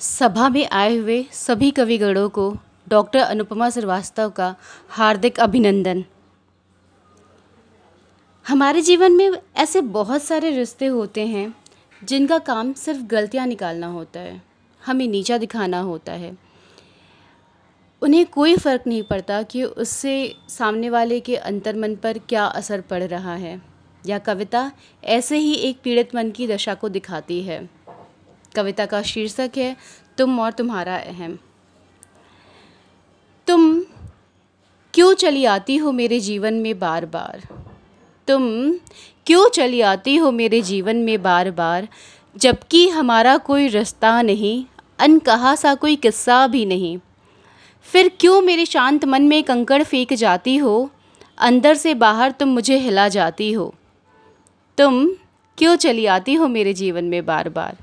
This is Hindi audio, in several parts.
सभा में आए हुए सभी कविगणों को डॉक्टर अनुपमा श्रीवास्तव का हार्दिक अभिनंदन। हमारे जीवन में ऐसे बहुत सारे रिश्ते होते हैं, जिनका काम सिर्फ़ गलतियाँ निकालना होता है, हमें नीचा दिखाना होता है। उन्हें कोई फ़र्क नहीं पड़ता कि उससे सामने वाले के अंतर्मन पर क्या असर पड़ रहा है यह कविता ऐसे ही एक पीड़ित मन की दशा को दिखाती है। कविता का शीर्षक है, तुम और तुम्हारा अहम। तुम क्यों चली आती हो मेरे जीवन में बार बार तुम क्यों चली आती हो मेरे जीवन में बार बार जबकि हमारा कोई रास्ता नहीं, अनकहा सा कोई किस्सा भी नहीं। फिर क्यों मेरे शांत मन में कंकड़ फेंक जाती हो? अंदर से बाहर तुम मुझे हिला जाती हो। तुम क्यों चली आती हो मेरे जीवन में बार बार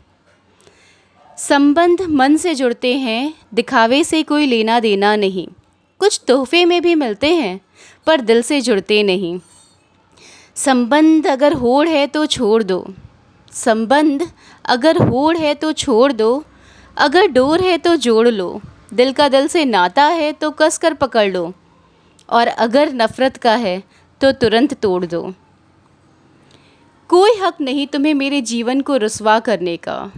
संबंध मन से जुड़ते हैं, दिखावे से कोई लेना देना नहीं। कुछ तोहफे में भी मिलते हैं, पर दिल से जुड़ते नहीं। संबंध अगर होड़ है तो छोड़ दो। संबंध अगर होड़ है तो छोड़ दो। अगर डोर है तो जोड़ लो। दिल का दिल से नाता है तो कस कर पकड़ लो। और अगर नफ़रत का है तो तुरंत तोड़ दो। कोई हक नहीं तुम्हें मेरे जीवन को रसवा करने का।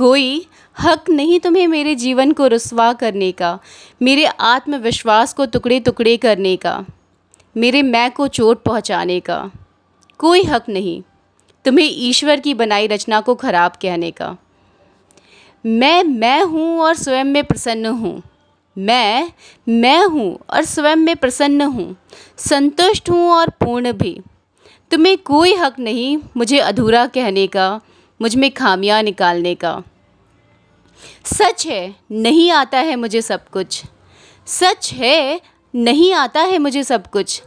कोई हक नहीं तुम्हें मेरे जीवन को रसवा करने का, मेरे आत्मविश्वास को टुकड़े टुकड़े करने का, मेरे मैं को चोट पहुँचाने का। कोई हक नहीं तुम्हें ईश्वर की बनाई रचना को ख़राब कहने का। मैं मैं हूँ और स्वयं में प्रसन्न हूँ। मैं मैं हूँ और स्वयं में प्रसन्न हूँ। संतुष्ट हूँ और पूर्ण भी। तुम्हें कोई हक नहीं मुझे अधूरा कहने का, मुझमें खामियाँ निकालने का। सच है, नहीं आता है मुझे सब कुछ। सच है, नहीं आता है मुझे सब कुछ,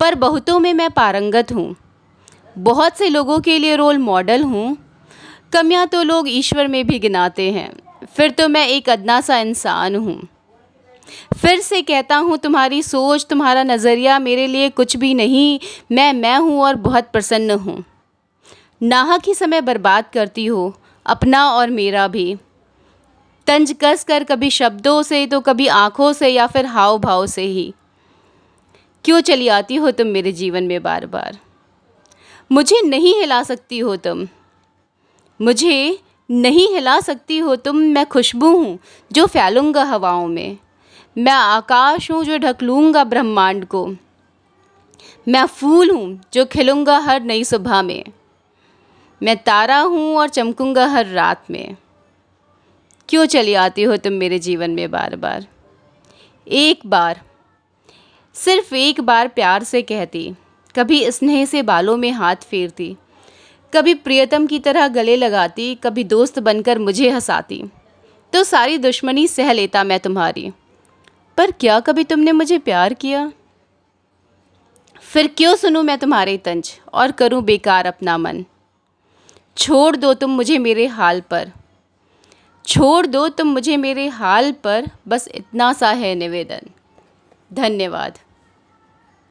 पर बहुतों में मैं पारंगत हूँ। बहुत से लोगों के लिए रोल मॉडल हूँ। कमियाँ तो लोग ईश्वर में भी गिनाते हैं। फिर तो मैं एक अदना सा इंसान हूँ। फिर से कहता हूँ, तुम्हारी सोच, तुम्हारा नज़रिया मेरे लिए कुछ भी नहीं। मैं मैं हूँ और बहुत प्रसन्न हूँ। नाहक ही समय बर्बाद करती हो, अपना और मेरा भी। तंज कस कर कभी शब्दों से तो कभी आँखों से या फिर हाव भाव से ही। क्यों चली आती हो तुम मेरे जीवन में बार बार मुझे नहीं हिला सकती हो तुम। मुझे नहीं हिला सकती हो तुम, मैं खुशबू हूँ जो फैलूँगा हवाओं में। मैं आकाश हूँ जो ढक लूँगा ब्रह्मांड को। मैं फूल हूँ जो खिलूँगा हर नई सुबह में। मैं तारा हूँ और चमकूँगा हर रात में। क्यों चली आती हो तुम मेरे जीवन में बार बार एक बार। सिर्फ़ एक बार प्यार से कहती। कभी स्नेह से बालों में हाथ फेरती। कभी प्रियतम की तरह गले लगाती। कभी दोस्त बनकर मुझे हंसाती। तो सारी दुश्मनी सह लेता मैं तुम्हारी। पर क्या कभी तुमने मुझे प्यार किया? फिर क्यों सुनूं मैं तुम्हारे तंज? और करूँ बेकार अपना मन? छोड़ दो तुम मुझे मेरे हाल पर। छोड़ दो तुम मुझे मेरे हाल पर। बस इतना सा है निवेदन। धन्यवाद।